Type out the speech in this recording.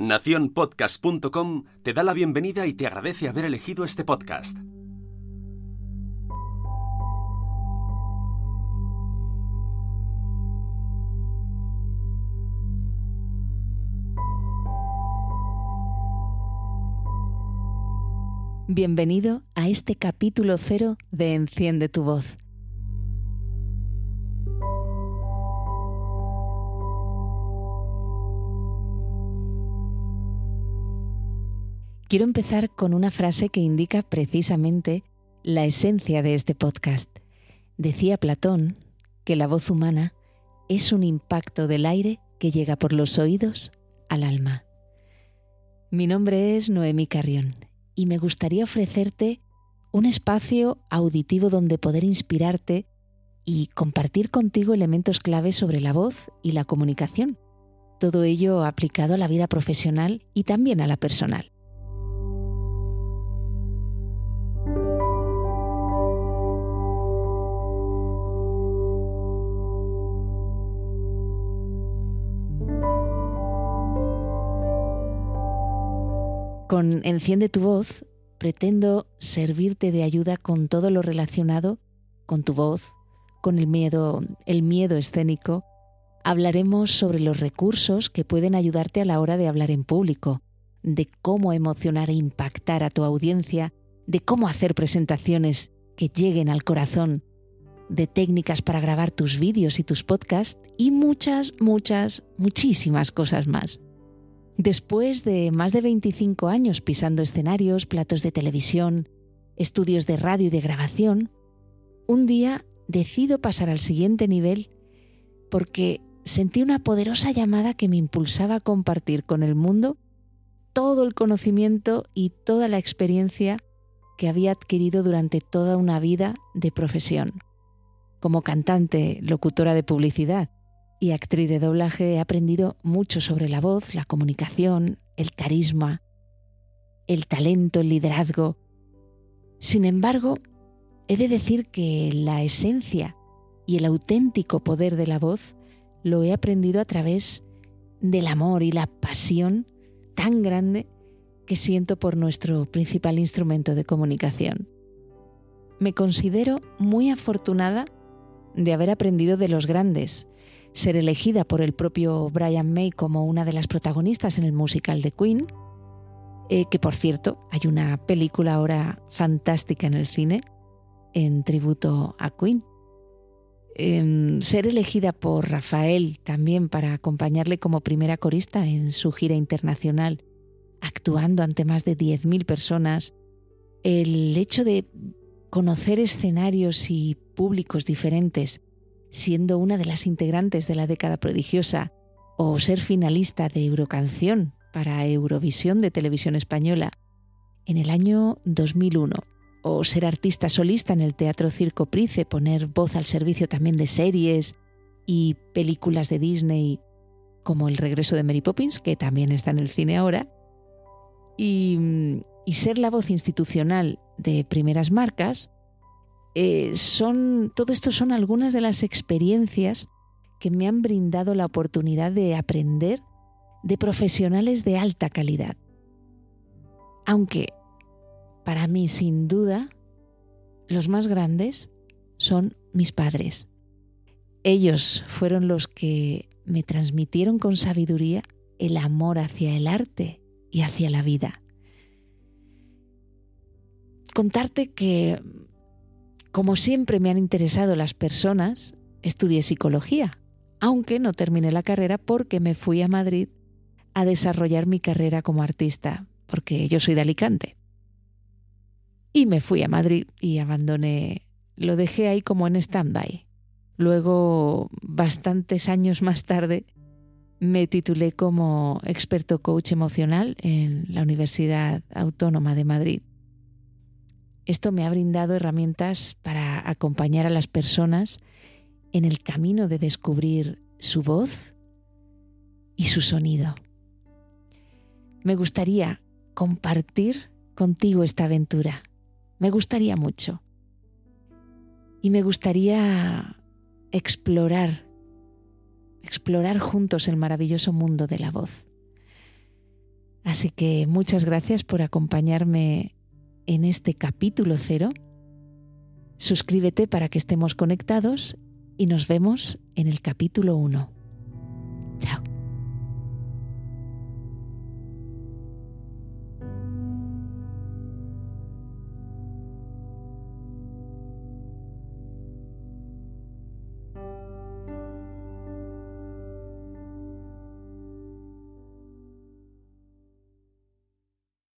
Naciónpodcast.com te da la bienvenida y te agradece haber elegido este podcast. Bienvenido a este capítulo cero de Enciende tu voz. Quiero empezar con una frase que indica precisamente la esencia de este podcast. Decía Platón que la voz humana es un impacto del aire que llega por los oídos al alma. Mi nombre es Noemí Carrión y me gustaría ofrecerte un espacio auditivo donde poder inspirarte y compartir contigo elementos claves sobre la voz y la comunicación. Todo ello aplicado a la vida profesional y también a la personal. Con Enciende tu voz pretendo servirte de ayuda con todo lo relacionado con tu voz, con el miedo, el miedo escénico. Hablaremos sobre los recursos que pueden ayudarte a la hora de hablar en público, de cómo emocionar e impactar a tu audiencia, de cómo hacer presentaciones que lleguen al corazón, de técnicas para grabar tus vídeos y tus podcasts y muchas, muchas, muchísimas cosas más. Después de más de 25 años pisando escenarios, platos de televisión, estudios de radio y de grabación, un día decido pasar al siguiente nivel porque sentí una poderosa llamada que me impulsaba a compartir con el mundo todo el conocimiento y toda la experiencia que había adquirido durante toda una vida de profesión. Como cantante, locutora de publicidad, y actriz de doblaje he aprendido mucho sobre la voz, la comunicación, el carisma, el talento, el liderazgo. Sin embargo, he de decir que la esencia y el auténtico poder de la voz lo he aprendido a través del amor y la pasión tan grande que siento por nuestro principal instrumento de comunicación. Me considero muy afortunada de haber aprendido de los grandes, ser elegida por el propio Brian May como una de las protagonistas en el musical de Queen, eh, que por cierto hay una película ahora fantástica en el cine en tributo a Queen. Em, ser elegida por Rafael también para acompañarle como primera corista en su gira internacional, actuando ante más de 10.000 personas, el hecho de conocer escenarios y públicos diferentes siendo una de las integrantes de la década prodigiosa, o ser finalista de Eurocanción para Eurovisión de Televisión Española en el año 2001, o ser artista solista en el Teatro Circo Price, poner voz al servicio también de series y películas de Disney como El regreso de Mary Poppins, que también está en el cine ahora, y, y ser la voz institucional de primeras marcas, eh, son, todo esto son algunas de las experiencias que me han brindado la oportunidad de aprender de profesionales de alta calidad. Aunque, para mí, sin duda, los más grandes son mis padres. Ellos fueron los que me transmitieron con sabiduría el amor hacia el arte y hacia la vida. Contarte que como siempre me han interesado las personas, estudié psicología, aunque no terminé la carrera porque me fui a Madrid a desarrollar mi carrera como artista, porque yo soy de Alicante. Y me fui a Madrid y abandoné, lo dejé ahí como en stand-by. Luego, bastantes años más tarde, me titulé como experto coach emocional en la Universidad Autónoma de Madrid. Esto me ha brindado herramientas para acompañar a las personas en el camino de descubrir su voz y su sonido. Me gustaría compartir contigo esta aventura. Me gustaría mucho. Y me gustaría explorar, explorar juntos el maravilloso mundo de la voz. Así que muchas gracias por acompañarme en este capítulo cero. Suscríbete para que estemos conectados y nos vemos en el capítulo 1.